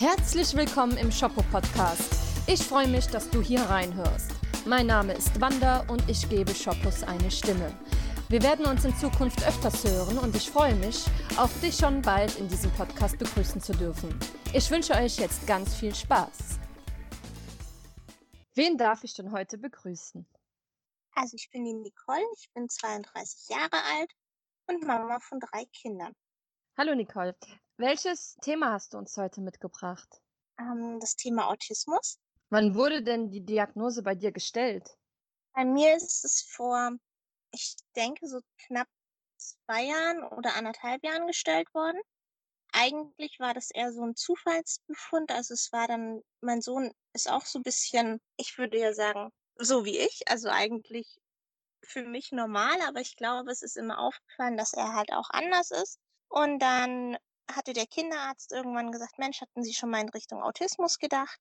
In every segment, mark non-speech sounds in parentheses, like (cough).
Herzlich willkommen im Shoppo Podcast. Ich freue mich, dass du hier reinhörst. Mein Name ist Wanda und ich gebe Shoppos eine Stimme. Wir werden uns in Zukunft öfters hören und ich freue mich, auch dich schon bald in diesem Podcast begrüßen zu dürfen. Ich wünsche euch jetzt ganz viel Spaß. Wen darf ich denn heute begrüßen? Also ich bin die Nicole, ich bin 32 Jahre alt und Mama von drei Kindern. Hallo Nicole. Welches Thema hast du uns heute mitgebracht? Ähm, das Thema Autismus. Wann wurde denn die Diagnose bei dir gestellt? Bei mir ist es vor, ich denke, so knapp zwei Jahren oder anderthalb Jahren gestellt worden. Eigentlich war das eher so ein Zufallsbefund. Also es war dann, mein Sohn ist auch so ein bisschen, ich würde ja sagen, so wie ich. Also eigentlich für mich normal, aber ich glaube, es ist immer aufgefallen, dass er halt auch anders ist. Und dann hatte der Kinderarzt irgendwann gesagt, Mensch, hatten Sie schon mal in Richtung Autismus gedacht?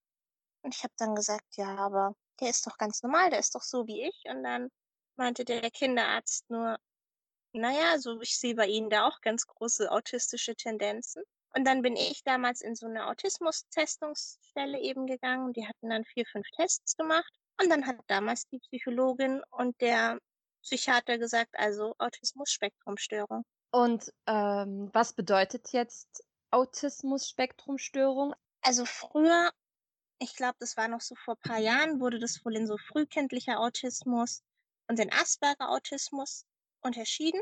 Und ich habe dann gesagt, ja, aber der ist doch ganz normal, der ist doch so wie ich. Und dann meinte der Kinderarzt nur, naja, so ich sehe bei Ihnen da auch ganz große autistische Tendenzen. Und dann bin ich damals in so eine Autismus-Testungsstelle eben gegangen. Die hatten dann vier, fünf Tests gemacht. Und dann hat damals die Psychologin und der Psychiater gesagt, also Autismus-Spektrumstörung. Und ähm, was bedeutet jetzt Autismus-Spektrumstörung? Also früher, ich glaube, das war noch so vor ein paar Jahren, wurde das wohl in so frühkindlicher Autismus und in Asperger-Autismus unterschieden.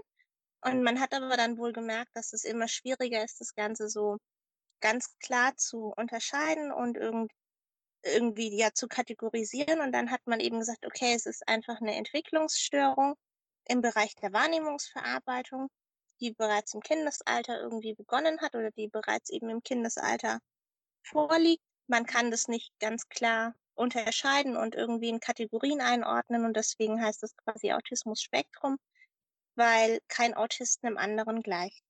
Und man hat aber dann wohl gemerkt, dass es immer schwieriger ist, das Ganze so ganz klar zu unterscheiden und irgendwie irgendwie ja zu kategorisieren. Und dann hat man eben gesagt, okay, es ist einfach eine Entwicklungsstörung im Bereich der Wahrnehmungsverarbeitung die bereits im Kindesalter irgendwie begonnen hat oder die bereits eben im Kindesalter vorliegt. Man kann das nicht ganz klar unterscheiden und irgendwie in Kategorien einordnen und deswegen heißt es quasi Autismus-Spektrum, weil kein Autisten im anderen gleicht.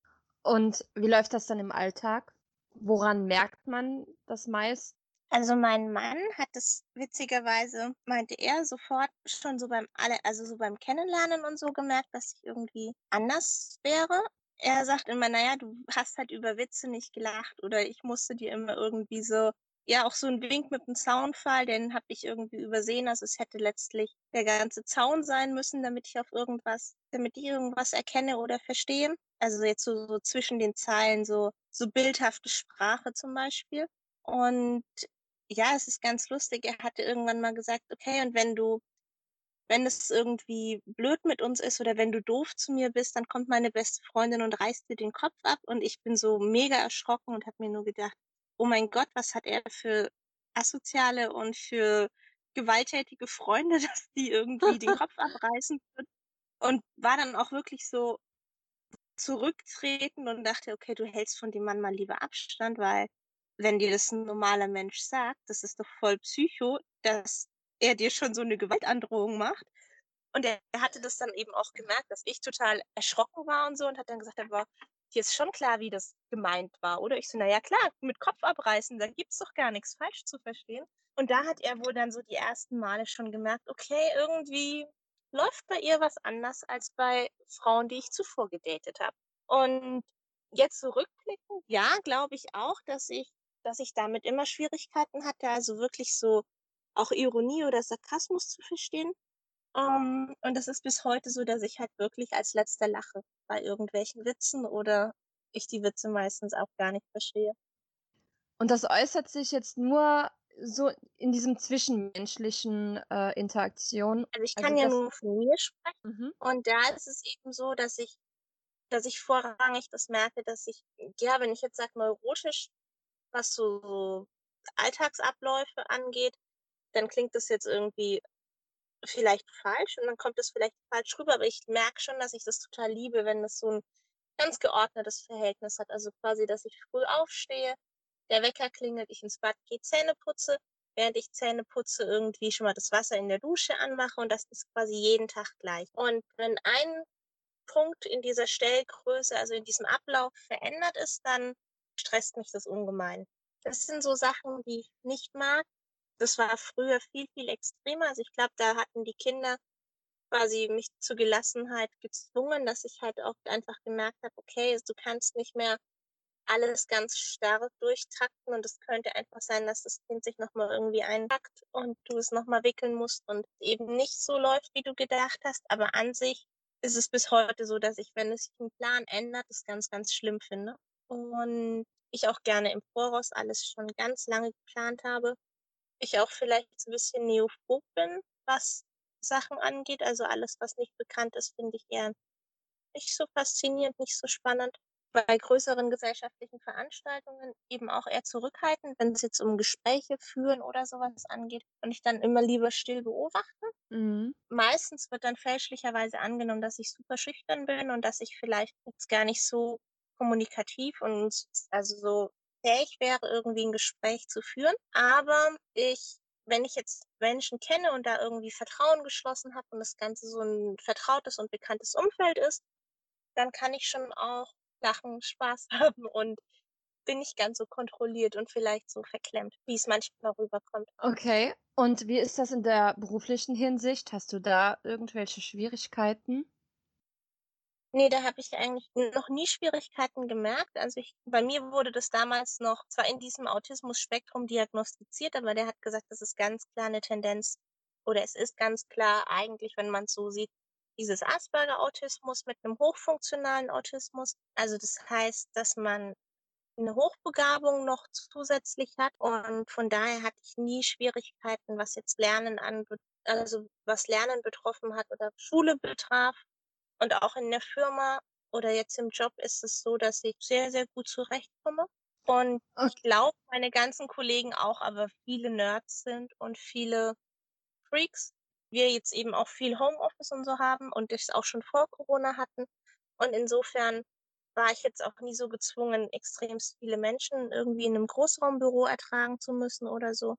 Und wie läuft das dann im Alltag? Woran merkt man das meist? Also mein Mann hat es witzigerweise, meinte er, sofort schon so beim alle, also so beim Kennenlernen und so gemerkt, dass ich irgendwie anders wäre. Er sagt immer, naja, du hast halt über Witze nicht gelacht oder ich musste dir immer irgendwie so, ja, auch so ein Wink mit dem Zaunfall, den habe ich irgendwie übersehen. Also es hätte letztlich der ganze Zaun sein müssen, damit ich auf irgendwas, damit ich irgendwas erkenne oder verstehe. Also jetzt so, so zwischen den Zeilen, so, so bildhafte Sprache zum Beispiel. Und ja, es ist ganz lustig. Er hatte irgendwann mal gesagt, okay, und wenn du, wenn es irgendwie blöd mit uns ist oder wenn du doof zu mir bist, dann kommt meine beste Freundin und reißt dir den Kopf ab. Und ich bin so mega erschrocken und habe mir nur gedacht, oh mein Gott, was hat er für asoziale und für gewalttätige Freunde, (laughs) dass die irgendwie den Kopf abreißen würden. Und war dann auch wirklich so zurücktreten und dachte, okay, du hältst von dem Mann mal lieber Abstand, weil wenn dir das ein normaler Mensch sagt, das ist doch voll Psycho, dass er dir schon so eine Gewaltandrohung macht. Und er, er hatte das dann eben auch gemerkt, dass ich total erschrocken war und so und hat dann gesagt, aber hier ist schon klar, wie das gemeint war, oder? Ich so, naja, klar, mit Kopf abreißen, da gibt's doch gar nichts falsch zu verstehen. Und da hat er wohl dann so die ersten Male schon gemerkt, okay, irgendwie läuft bei ihr was anders als bei Frauen, die ich zuvor gedatet habe. Und jetzt zurückblicken, ja, glaube ich auch, dass ich dass ich damit immer Schwierigkeiten hatte, also wirklich so auch Ironie oder Sarkasmus zu verstehen. Um, ähm, und es ist bis heute so, dass ich halt wirklich als letzter lache bei irgendwelchen Witzen oder ich die Witze meistens auch gar nicht verstehe. Und das äußert sich jetzt nur so in diesem zwischenmenschlichen äh, Interaktion. Also ich kann also ja nur von mir sprechen. Mhm. Und da ist es eben so, dass ich, dass ich vorrangig das merke, dass ich, ja, wenn ich jetzt sage neurotisch, was so Alltagsabläufe angeht, dann klingt das jetzt irgendwie vielleicht falsch und dann kommt es vielleicht falsch rüber, aber ich merke schon, dass ich das total liebe, wenn das so ein ganz geordnetes Verhältnis hat. Also quasi, dass ich früh aufstehe, der Wecker klingelt, ich ins Bad gehe, Zähne putze, während ich Zähne putze, irgendwie schon mal das Wasser in der Dusche anmache und das ist quasi jeden Tag gleich. Und wenn ein Punkt in dieser Stellgröße, also in diesem Ablauf verändert ist, dann stresst mich das ungemein. Das sind so Sachen, die ich nicht mag. Das war früher viel, viel extremer. Also ich glaube, da hatten die Kinder quasi mich zur Gelassenheit gezwungen, dass ich halt auch einfach gemerkt habe, okay, du kannst nicht mehr alles ganz starr durchtakten und es könnte einfach sein, dass das Kind sich nochmal irgendwie einpackt und du es nochmal wickeln musst und eben nicht so läuft, wie du gedacht hast. Aber an sich ist es bis heute so, dass ich, wenn es sich ein Plan ändert, das ganz, ganz schlimm finde. Und ich auch gerne im Voraus alles schon ganz lange geplant habe. Ich auch vielleicht ein bisschen neophob bin, was Sachen angeht. Also alles, was nicht bekannt ist, finde ich eher nicht so faszinierend, nicht so spannend bei größeren gesellschaftlichen Veranstaltungen eben auch eher zurückhaltend, wenn es jetzt um Gespräche führen oder sowas angeht und ich dann immer lieber still beobachte. Mhm. Meistens wird dann fälschlicherweise angenommen, dass ich super schüchtern bin und dass ich vielleicht jetzt gar nicht so kommunikativ und also so fähig wäre, irgendwie ein Gespräch zu führen. Aber ich, wenn ich jetzt Menschen kenne und da irgendwie Vertrauen geschlossen habe und das Ganze so ein vertrautes und bekanntes Umfeld ist, dann kann ich schon auch lachen, Spaß (laughs) haben und bin nicht ganz so kontrolliert und vielleicht so verklemmt, wie es manchmal rüberkommt. Okay. Und wie ist das in der beruflichen Hinsicht? Hast du da irgendwelche Schwierigkeiten? Nee, da habe ich eigentlich noch nie Schwierigkeiten gemerkt. Also ich, bei mir wurde das damals noch zwar in diesem Autismus-Spektrum diagnostiziert, aber der hat gesagt, das ist ganz klar eine Tendenz oder es ist ganz klar eigentlich, wenn man es so sieht, dieses Asperger-Autismus mit einem hochfunktionalen Autismus. Also das heißt, dass man eine Hochbegabung noch zusätzlich hat und von daher hatte ich nie Schwierigkeiten, was jetzt Lernen an, also was Lernen betroffen hat oder Schule betraf. Und auch in der Firma oder jetzt im Job ist es so, dass ich sehr, sehr gut zurechtkomme. Und okay. ich glaube, meine ganzen Kollegen auch, aber viele Nerds sind und viele Freaks wir jetzt eben auch viel Homeoffice und so haben und das auch schon vor Corona hatten. Und insofern war ich jetzt auch nie so gezwungen, extrem viele Menschen irgendwie in einem Großraumbüro ertragen zu müssen oder so.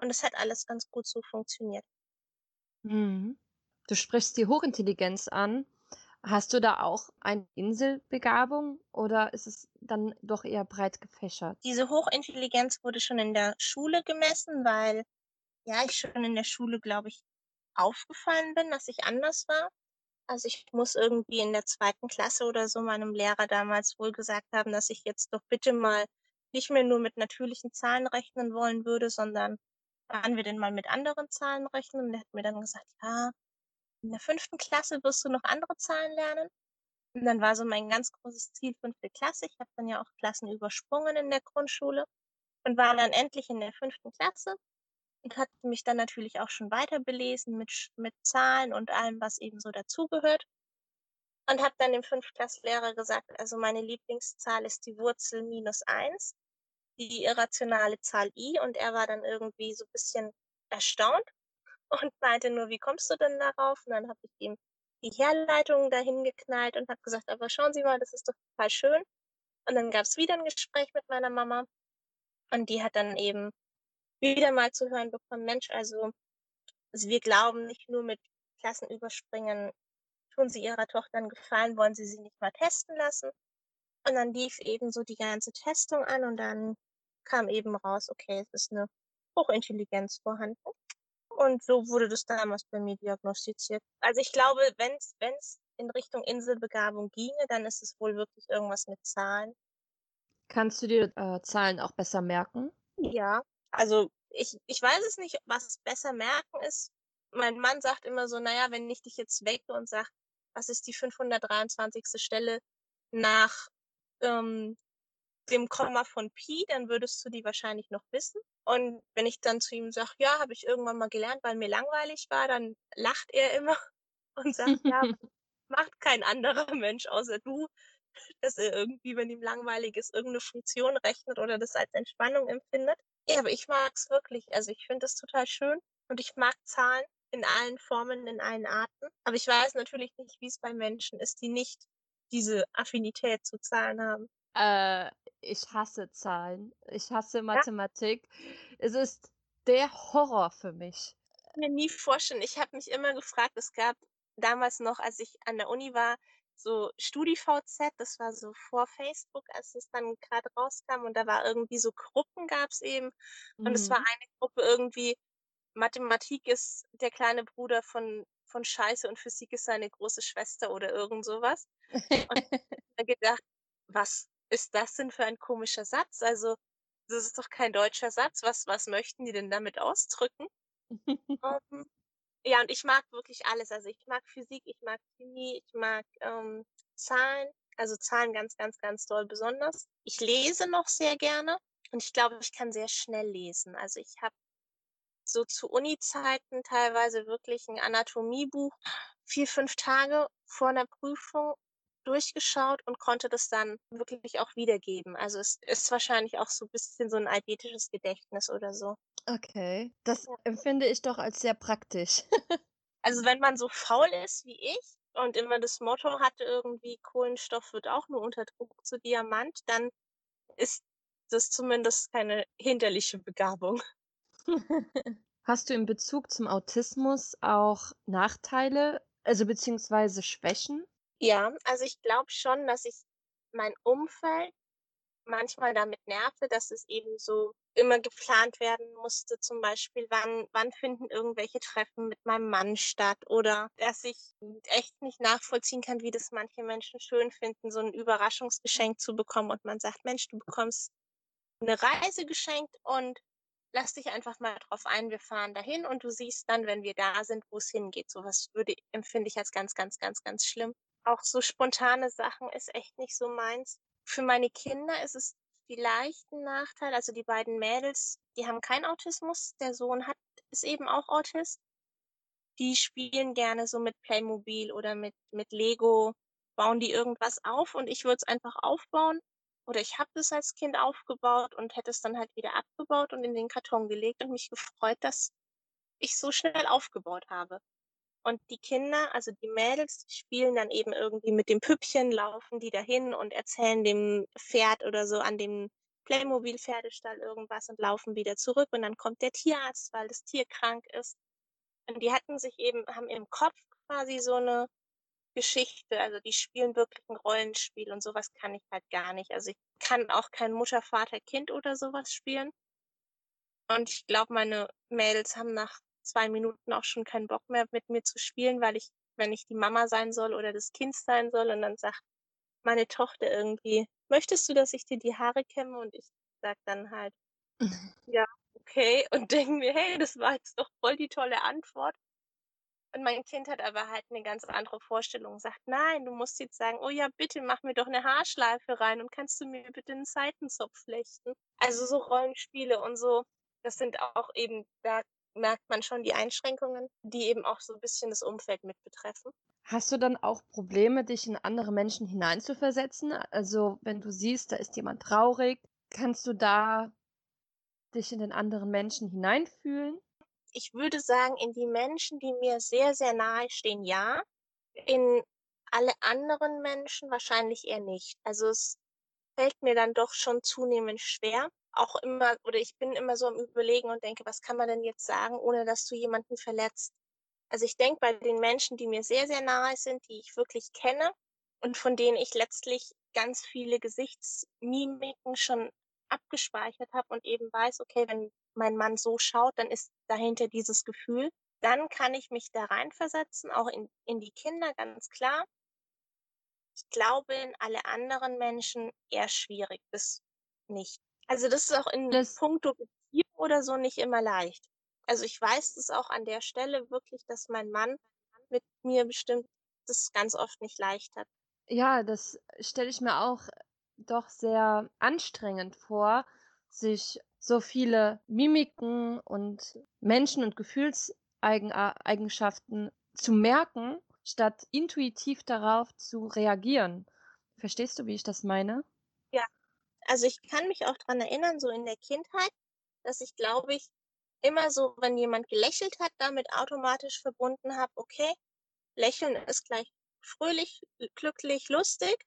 Und es hat alles ganz gut so funktioniert. Mhm. Du sprichst die Hochintelligenz an. Hast du da auch eine Inselbegabung oder ist es dann doch eher breit gefächert? Diese Hochintelligenz wurde schon in der Schule gemessen, weil ja, ich schon in der Schule, glaube ich, aufgefallen bin, dass ich anders war. Also ich muss irgendwie in der zweiten Klasse oder so meinem Lehrer damals wohl gesagt haben, dass ich jetzt doch bitte mal nicht mehr nur mit natürlichen Zahlen rechnen wollen würde, sondern wann wir denn mal mit anderen Zahlen rechnen. Und er hat mir dann gesagt, ja, in der fünften Klasse wirst du noch andere Zahlen lernen. Und dann war so mein ganz großes Ziel fünfte Klasse. Ich habe dann ja auch Klassen übersprungen in der Grundschule und war dann endlich in der fünften Klasse und hatte mich dann natürlich auch schon weiter belesen mit, mit Zahlen und allem, was eben so dazugehört. Und habe dann dem Fünftklasslehrer gesagt, also meine Lieblingszahl ist die Wurzel minus eins, die irrationale Zahl i. Und er war dann irgendwie so ein bisschen erstaunt und meinte nur, wie kommst du denn darauf? Und dann habe ich ihm die Herleitung dahin geknallt und habe gesagt, aber schauen Sie mal, das ist doch total schön. Und dann gab es wieder ein Gespräch mit meiner Mama und die hat dann eben wieder mal zu hören bekommen, Mensch, also, also wir glauben nicht nur mit Klassenüberspringen tun sie ihrer Tochter einen Gefallen, wollen sie sie nicht mal testen lassen. Und dann lief eben so die ganze Testung an und dann kam eben raus, okay, es ist eine Hochintelligenz vorhanden. Und so wurde das damals bei mir diagnostiziert. Also ich glaube, wenn es in Richtung Inselbegabung ginge, dann ist es wohl wirklich irgendwas mit Zahlen. Kannst du dir äh, Zahlen auch besser merken? Ja, also ich, ich weiß es nicht, was besser merken ist. Mein Mann sagt immer so, naja, wenn ich dich jetzt wecke und sag, was ist die 523. Stelle nach ähm, dem Komma von Pi, dann würdest du die wahrscheinlich noch wissen. Und wenn ich dann zu ihm sage, ja, habe ich irgendwann mal gelernt, weil mir langweilig war, dann lacht er immer (laughs) und sagt, ja, (laughs) macht kein anderer Mensch außer du, dass er irgendwie, wenn ihm langweilig ist, irgendeine Funktion rechnet oder das als Entspannung empfindet. Ja, aber ich mag's wirklich. Also ich finde das total schön und ich mag Zahlen in allen Formen, in allen Arten. Aber ich weiß natürlich nicht, wie es bei Menschen ist, die nicht diese Affinität zu Zahlen haben. Äh, ich hasse Zahlen. Ich hasse Mathematik. Ja? Es ist der Horror für mich. Ich kann mir nie vorstellen. Ich habe mich immer gefragt, es gab damals noch, als ich an der Uni war, so StudiVZ, das war so vor Facebook, als es dann gerade rauskam und da war irgendwie so Gruppen gab es eben und mhm. es war eine Gruppe irgendwie Mathematik ist der kleine Bruder von von Scheiße und Physik ist seine große Schwester oder irgend sowas. Und (laughs) ich habe gedacht, was ist das denn für ein komischer Satz? Also, das ist doch kein deutscher Satz. Was was möchten die denn damit ausdrücken? Ähm, ja, und ich mag wirklich alles. Also, ich mag Physik, ich mag Chemie, ich mag, ähm, Zahlen, also Zahlen ganz, ganz, ganz doll besonders. Ich lese noch sehr gerne und ich glaube, ich kann sehr schnell lesen. Also, ich habe so zu Uni-Zeiten teilweise wirklich ein Anatomiebuch vier, fünf Tage vor einer Prüfung durchgeschaut und konnte das dann wirklich auch wiedergeben. Also, es ist wahrscheinlich auch so ein bisschen so ein eidetisches Gedächtnis oder so. Okay, das Ja. empfinde ich doch als sehr praktisch. (laughs) Also, wenn man so faul ist wie ich und immer das Motto hatte irgendwie: „Kohlenstoff wird auch nur unter Druck zu Diamant“, dann ist das zumindest keine hinderliche Begabung. (laughs) Hast du in Bezug zum Autismus auch Nachteile, also beziehungsweise Schwächen? Ja, also, ich glaube schon, dass ich mein Umfeld manchmal damit nervte, dass es eben so immer geplant werden musste, zum Beispiel, wann wann finden irgendwelche Treffen mit meinem Mann statt oder dass ich echt nicht nachvollziehen kann, wie das manche Menschen schön finden, so 'n Überraschungsgeschenk zu bekommen und man sagt: „Mensch, du bekommst 'ne Reise geschenkt und lass dich einfach mal drauf ein, wir fahren dahin und du siehst dann, wenn wir da sind, wo's hingeht.“ So was würde empfinde ich als ganz, ganz, ganz, ganz schlimm. Auch so spontane Sachen ist echt nicht so meins. Für meine Kinder ist es vielleicht 'n Nachteil. Also, die beiden Mädels, die haben keinen Autismus. Der Sohn hat ist eben auch Autist. Die spielen gerne so mit Playmobil oder mit mit Lego, bauen die irgendwas auf und ich würde es einfach aufbauen oder ich habe es als Kind aufgebaut und hätte es dann halt wieder abgebaut und in den Karton gelegt und mich gefreut, dass ich so schnell aufgebaut habe. Und die Kinder, also die Mädels, die spielen dann eben irgendwie mit dem Püppchen, laufen die dahin und erzählen dem Pferd oder so an dem Playmobil-Pferdestall irgendwas und laufen wieder zurück und dann kommt der Tierarzt, weil das Tier krank ist. Und die hatten sich eben haben im Kopf quasi so 'ne Geschichte, also die spielen wirklich 'n Rollenspiel und so was kann ich halt gar nicht. Also, ich kann auch kein Mutter, Vater, Kind oder so was spielen. Und ich glaube, meine Mädels haben nach 2 Minuten auch schon keinen Bock mehr, mit mir zu spielen, weil ich wenn ich die Mama sein soll oder das Kind sein soll und dann sagt meine Tochter irgendwie: „Möchtest du, dass ich dir die Haare kämme?“ Und ich sage dann halt: (laughs) „Ja, okay“ und (laughs) denke mir: „Hey, das war jetzt doch voll die tolle Antwort.“ Und mein Kind hat aber halt 'ne ganz andere Vorstellung, sagt: „Nein, du musst jetzt sagen: ‚Oh ja, bitte mach mir doch 'ne Haarschleife rein und kannst du mir bitte 'n Seitenzopf flechten?‘“ Also, so Rollenspiele und so, das sind auch eben da merkt man schon die Einschränkungen, die eben auch so 'n bisschen das Umfeld mit betreffen. Hast du dann auch Probleme, dich in andere Menschen hineinzuversetzen? Also, wenn du siehst, da ist jemand traurig, kannst du da dich in den anderen Menschen hineinfühlen? Ich würde sagen, in die Menschen, die mir sehr, sehr nahestehen, ja. In alle anderen Menschen wahrscheinlich eher nicht. Also, es fällt mir dann doch schon zunehmend schwer, auch immer oder ich bin immer so am Überlegen und denke: „Was kann man denn jetzt sagen, ohne dass du jemanden verletzt?“ Also, ich denke bei den Menschen, die mir sehr, sehr nahe sind, die ich wirklich kenne und von denen ich letztlich ganz viele Gesichtsmimiken schon abgespeichert habe und eben weiß: „Okay, wenn mein Mann so schaut, dann ist dahinter dieses Gefühl.“ Dann kann ich mich da reinversetzen, auch in in die Kinder, ganz klar. Ich glaube, in alle anderen Menschen eher schwierig bis nicht. Also, das ist auch in Das puncto Beziehung oder so nicht immer leicht. Also, ich weiß das auch an der Stelle wirklich, dass mein Mann mit mir bestimmt das ganz oft nicht leicht hat. Ja, das stelle ich mir auch doch sehr anstrengend vor, sich so viele Mimiken und Menschen und Gefühlseigen a Eigenschaften zu merken, statt intuitiv darauf zu reagieren. Verstehst du, wie ich das meine? Also, ich kann mich auch dran erinnern, so in der Kindheit, dass ich, glaube ich, immer so, wenn jemand gelächelt hat, damit automatisch verbunden habe: „Okay, lächeln ist gleich fröhlich, glücklich, lustig.“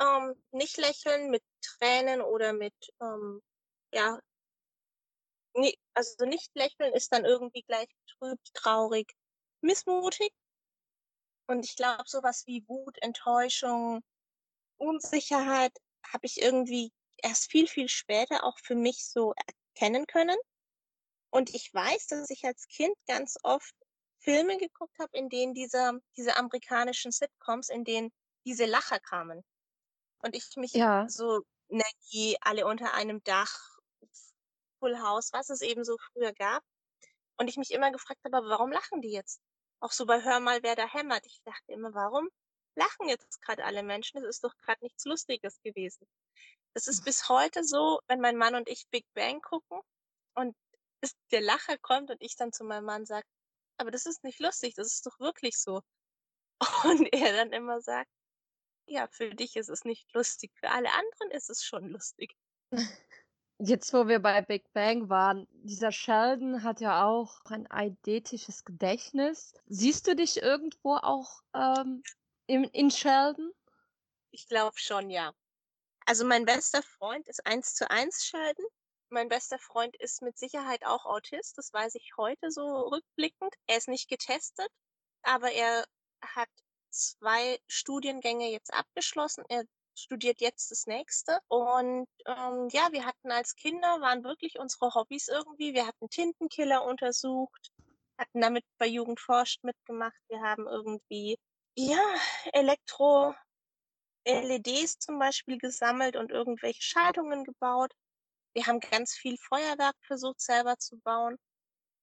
Ähm, nicht lächeln mit Tränen oder mit, ähm, ja ne, also, nicht lächeln ist dann irgendwie gleich betrübt, traurig, missmutig. Und ich glaube, so was wie Wut, Enttäuschung, Unsicherheit habe ich irgendwie erst viel, viel später auch für mich so erkennen können. Und ich weiß, dass ich als Kind ganz oft Filme geguckt habe, in denen dieser diese amerikanischen Sitcoms, in denen diese Lacher kamen. Und ich mich Ja. so Nanny, alle unter einem Dach, Full House, was es eben so früher gab. Und ich mich immer gefragt habe, warum lachen die jetzt? Auch so bei Hör mal, wer da hämmert. Ich dachte immer, warum lachen jetzt gerade alle Menschen? Es ist doch gerade nichts Lustiges gewesen. Das ist bis heute so, wenn mein Mann und ich Big Bang gucken und der Lacher kommt und ich dann zu meinem Mann sage, aber das ist nicht lustig, das ist doch wirklich so. (laughs) Und er dann immer sagt, ja, für dich ist es nicht lustig, für alle anderen ist es schon lustig. Jetzt, wo wir bei Big Bang waren, dieser Sheldon hat ja auch ein eidetisches Gedächtnis. Siehst du dich irgendwo auch ähm, in, in Sheldon? Ich glaube schon, ja. Also mein bester Freund ist eins zu eins Sheldon. Mein bester Freund ist mit Sicherheit auch Autist, das weiß ich heute so rückblickend. Er ist nicht getestet, aber er hat zwei Studiengänge jetzt abgeschlossen. Er studiert jetzt das nächste. Und ähm, ja, wir hatten als Kinder, waren wirklich unsere Hobbys irgendwie. Wir hatten Tintenkiller untersucht, hatten damit bei Jugend forscht mitgemacht. Wir haben irgendwie, ja, Elektro, LEDs zum Beispiel gesammelt und irgendwelche Schaltungen gebaut. Wir haben ganz viel Feuerwerk versucht selber zu bauen.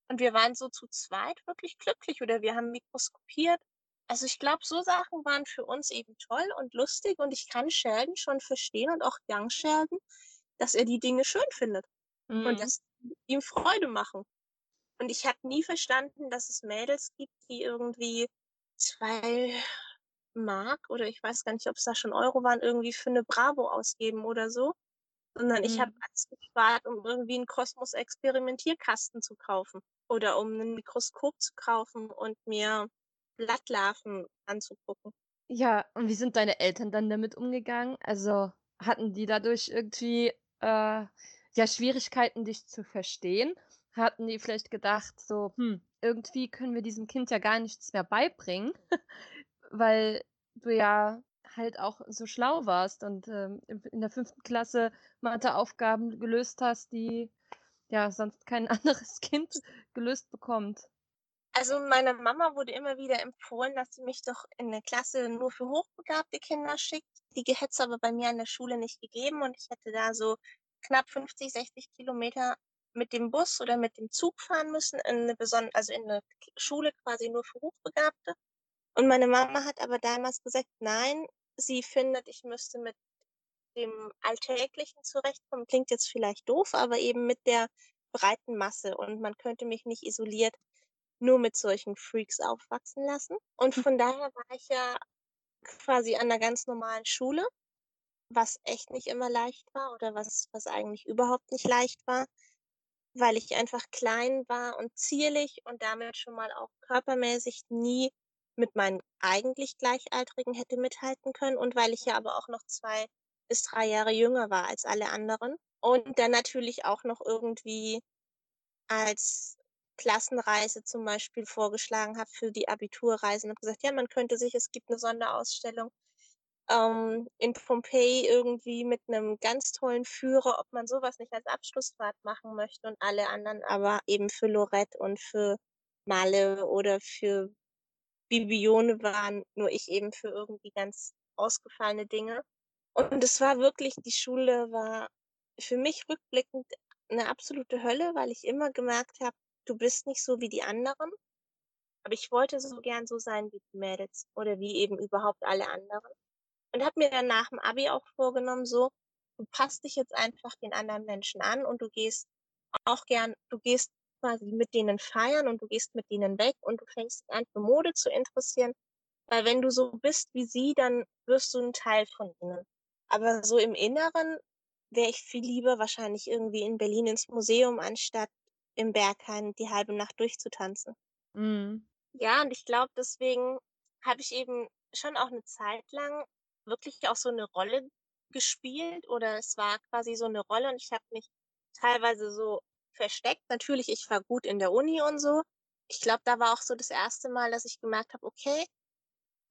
Und wir waren so zu zweit wirklich glücklich oder wir haben mikroskopiert. Also ich glaube, so Sachen waren für uns eben toll und lustig und ich kann Sheldon schon verstehen und auch Young Sheldon, dass er die Dinge schön findet mhm. und dass ihm Freude machen. Und ich habe nie verstanden, dass es Mädels gibt, die irgendwie zwei Mark oder ich weiß gar nicht, ob es da schon Euro waren, irgendwie für eine Bravo ausgeben oder so sondern ich habe mhm. alles gespart, um irgendwie einen Kosmos-Experimentierkasten zu kaufen oder um ein Mikroskop zu kaufen und mir Blattlarven anzugucken. Ja, und wie sind deine Eltern dann damit umgegangen? Also hatten die dadurch irgendwie äh, ja Schwierigkeiten, dich zu verstehen? Hatten die vielleicht gedacht, so, hm, irgendwie können wir diesem Kind ja gar nichts mehr beibringen, weil du ja halt auch so schlau warst und ähm, in der fünften Klasse Matheaufgaben gelöst hast, die ja sonst kein (laughs) anderes Kind gelöst bekommt. Also meiner Mama wurde immer wieder empfohlen, dass sie mich doch in eine Klasse nur für hochbegabte Kinder schickt. Die hätte es aber bei mir an der Schule nicht gegeben und ich hätte da so knapp 50, 60 Kilometer mit dem Bus oder mit dem Zug fahren müssen, in eine also in eine Schule quasi nur für Hochbegabte. Und meine Mama hat aber damals gesagt, nein, sie findet, ich müsste mit dem Alltäglichen zurechtkommen. Klingt jetzt vielleicht doof, aber eben mit der breiten Masse. Und man könnte mich nicht isoliert nur mit solchen Freaks aufwachsen lassen. Und hm. von daher war ich ja quasi an einer ganz normalen Schule, was echt nicht immer leicht war oder was, was eigentlich überhaupt nicht leicht war, weil ich einfach klein war und zierlich und damit schon mal auch körpermäßig nie mit meinen eigentlich Gleichaltrigen hätte mithalten können und weil ich ja aber auch noch zwei bis drei Jahre jünger war als alle anderen und dann natürlich auch noch irgendwie als Klassenreise zum Beispiel vorgeschlagen habe für die Abiturreisen und gesagt, ja, man könnte sich, es gibt eine Sonderausstellung ähm, in Pompeji irgendwie mit einem ganz tollen Führer, ob man sowas nicht als Abschlussfahrt machen möchte und alle anderen aber eben für Lorette und für Malle oder für Bibione waren, nur ich eben für irgendwie ganz ausgefallene Dinge. Und es war wirklich, die Schule war für mich rückblickend eine absolute Hölle, weil ich immer gemerkt habe, du bist nicht so wie die anderen. Aber ich wollte so gern so sein wie die Mädels oder wie eben überhaupt alle anderen. Und habe mir dann nach dem Abi auch vorgenommen, so, du passt dich jetzt einfach den anderen Menschen an und du gehst auch gern, du gehst quasi mit denen feiern und du gehst mit denen weg und du fängst an für Mode zu interessieren. Weil wenn du so bist wie sie, dann wirst du ein Teil von ihnen. Aber so im Inneren wäre ich viel lieber wahrscheinlich irgendwie in Berlin ins Museum, anstatt im Berghain die halbe Nacht durchzutanzen. Mhm. Ja, und ich glaube, deswegen habe ich eben schon auch eine Zeit lang wirklich auch so eine Rolle gespielt oder es war quasi so eine Rolle und ich habe mich teilweise so versteckt. Natürlich, ich war gut in der Uni und so. Ich glaube, da war auch so das erste Mal, dass ich gemerkt habe, okay,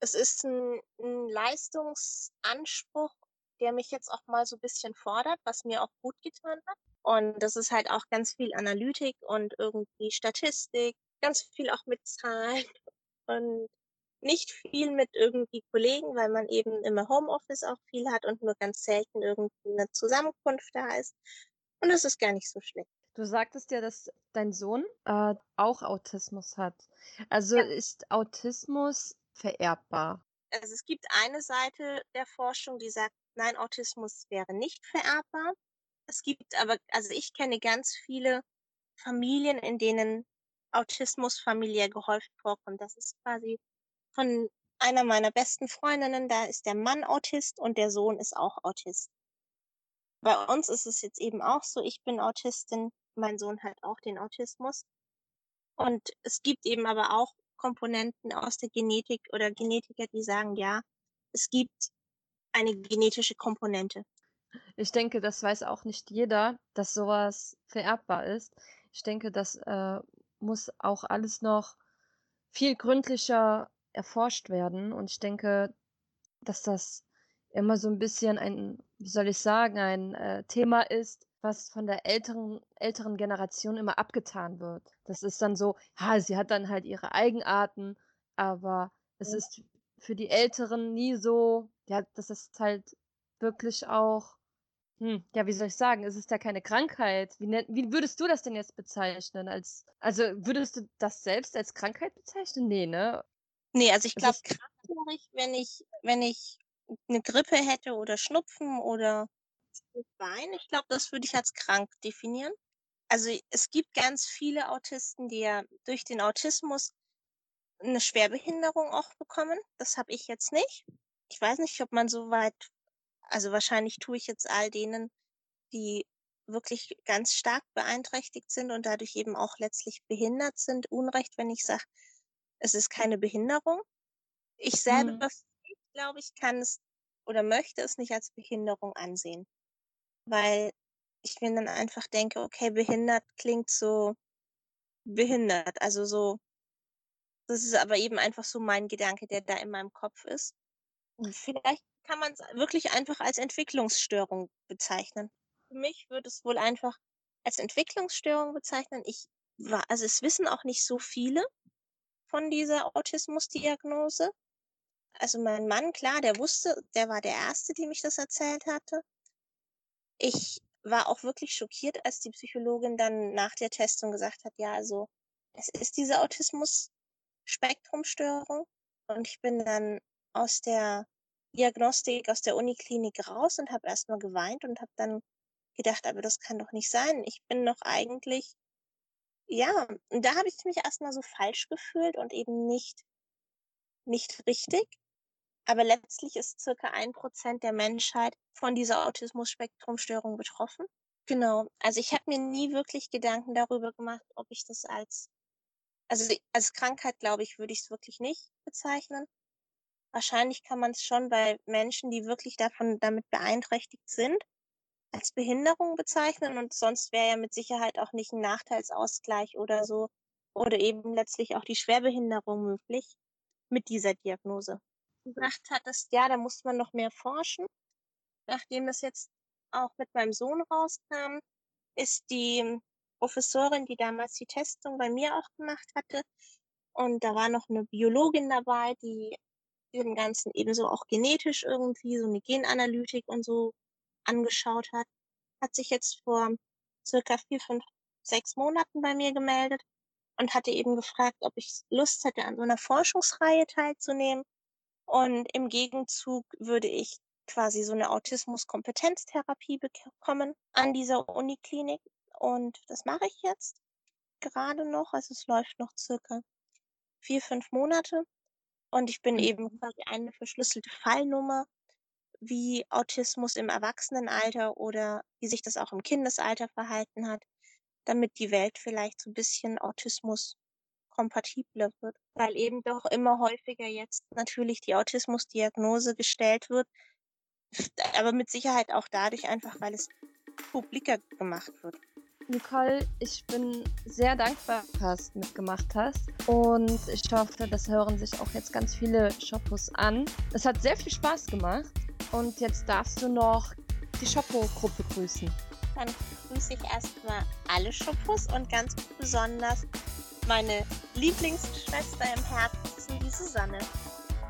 es ist ein, ein Leistungsanspruch, der mich jetzt auch mal so ein bisschen fordert, was mir auch gut getan hat. Und das ist halt auch ganz viel Analytik und irgendwie Statistik, ganz viel auch mit Zahlen. (laughs) Und nicht viel mit irgendwie Kollegen, weil man eben immer Homeoffice auch viel hat und nur ganz selten irgendwie eine Zusammenkunft da ist. Und das ist gar nicht so schlecht. Du sagtest ja, dass dein Sohn äh, auch Autismus hat. Also Ja. ist Autismus vererbbar? Also es gibt eine Seite der Forschung, die sagt, nein, Autismus wäre nicht vererbbar. Es gibt aber, also ich kenne ganz viele Familien, in denen Autismus familiär gehäuft vorkommt. Das ist quasi von einer meiner besten Freundinnen, da ist der Mann Autist und der Sohn ist auch Autist. Bei uns ist es jetzt eben auch so, ich bin Autistin, mein Sohn hat auch den Autismus. Und es gibt eben aber auch Komponenten aus der Genetik oder Genetiker, die sagen, ja, es gibt eine genetische Komponente. Ich denke, das weiß auch nicht jeder, dass sowas vererbbar ist. Ich denke, das äh, muss auch alles noch viel gründlicher erforscht werden. Und ich denke, dass das immer so ein bisschen ein, wie soll ich sagen, ein äh, Thema ist, was von der älteren, älteren Generation immer abgetan wird. Das ist dann so, ja, sie hat dann halt ihre Eigenarten, aber es Mhm. ist für die Älteren nie so, ja, das ist halt wirklich auch, hm, ja, wie soll ich sagen, es ist ja keine Krankheit. Wie, wie würdest du das denn jetzt bezeichnen? Als, also würdest du das selbst als Krankheit bezeichnen? Nee, ne? Nee, also ich glaube, krank wäre ich, wenn ich, wenn ich eine Grippe hätte oder Schnupfen oder Bein. Ich glaube, das würde ich als krank definieren. Also es gibt ganz viele Autisten, die ja durch den Autismus eine Schwerbehinderung auch bekommen. Das habe ich jetzt nicht. Ich weiß nicht, ob man so weit, also wahrscheinlich tue ich jetzt all denen, die wirklich ganz stark beeinträchtigt sind und dadurch eben auch letztlich behindert sind, Unrecht, wenn ich sage, es ist keine Behinderung. Ich selber, Mhm. glaube ich, kann es oder möchte es nicht als Behinderung ansehen, weil ich mir dann einfach denke, okay, behindert klingt so behindert, also so, das ist aber eben einfach so mein Gedanke, der da in meinem Kopf ist. Und vielleicht kann man es wirklich einfach als Entwicklungsstörung bezeichnen. Für mich würde es wohl einfach als Entwicklungsstörung bezeichnen. Ich war, also es wissen auch nicht so viele von dieser Autismusdiagnose. Also mein Mann, klar, der wusste, der war der Erste, dem ich das erzählt hatte. Ich war auch wirklich schockiert, als die Psychologin dann nach der Testung gesagt hat, ja, also es ist diese Autismus-Spektrumstörung. Und ich bin dann aus der Diagnostik, aus der Uniklinik raus und habe erstmal geweint und habe dann gedacht, aber das kann doch nicht sein. Ich bin doch eigentlich, ja, und da habe ich mich erstmal so falsch gefühlt und eben nicht, nicht richtig. Aber letztlich ist circa ein Prozent der Menschheit von dieser Autismus-Spektrum-Störung betroffen. Genau. Also ich habe mir nie wirklich Gedanken darüber gemacht, ob ich das als, also als Krankheit, glaube ich, würde ich es wirklich nicht bezeichnen. Wahrscheinlich kann man es schon bei Menschen, die wirklich davon damit beeinträchtigt sind, als Behinderung bezeichnen und sonst wäre ja mit Sicherheit auch nicht ein Nachteilsausgleich oder so oder eben letztlich auch die Schwerbehinderung möglich mit dieser Diagnose. Gesagt hattest, ja, da muss man noch mehr forschen. Nachdem das jetzt auch mit meinem Sohn rauskam, ist die Professorin, die damals die Testung bei mir auch gemacht hatte, und da war noch eine Biologin dabei, die dem Ganzen ebenso auch genetisch irgendwie so eine Genanalytik und so angeschaut hat, hat sich jetzt vor circa vier, fünf, sechs Monaten bei mir gemeldet und hatte eben gefragt, ob ich Lust hätte, an so einer Forschungsreihe teilzunehmen. Und im Gegenzug würde ich quasi so eine Autismus-Kompetenztherapie bekommen an dieser Uniklinik. Und das mache ich jetzt gerade noch. Also es läuft noch circa vier, fünf Monate. Und ich bin Mhm. eben quasi eine verschlüsselte Fallnummer, wie Autismus im Erwachsenenalter oder wie sich das auch im Kindesalter verhalten hat, damit die Welt vielleicht so ein bisschen Autismus kompatibler wird, weil eben doch immer häufiger jetzt natürlich die Autismusdiagnose gestellt wird, aber mit Sicherheit auch dadurch einfach, weil es publiker gemacht wird. Nicole, ich bin sehr dankbar, dass du mitgemacht hast. Und ich hoffe, das hören sich auch jetzt ganz viele Shoppos an. Es hat sehr viel Spaß gemacht. Und jetzt darfst du noch die Shoppo-Gruppe grüßen. Dann grüße ich erstmal alle Schopos und ganz besonders meine Lieblingsschwester im Herzen, die Susanne.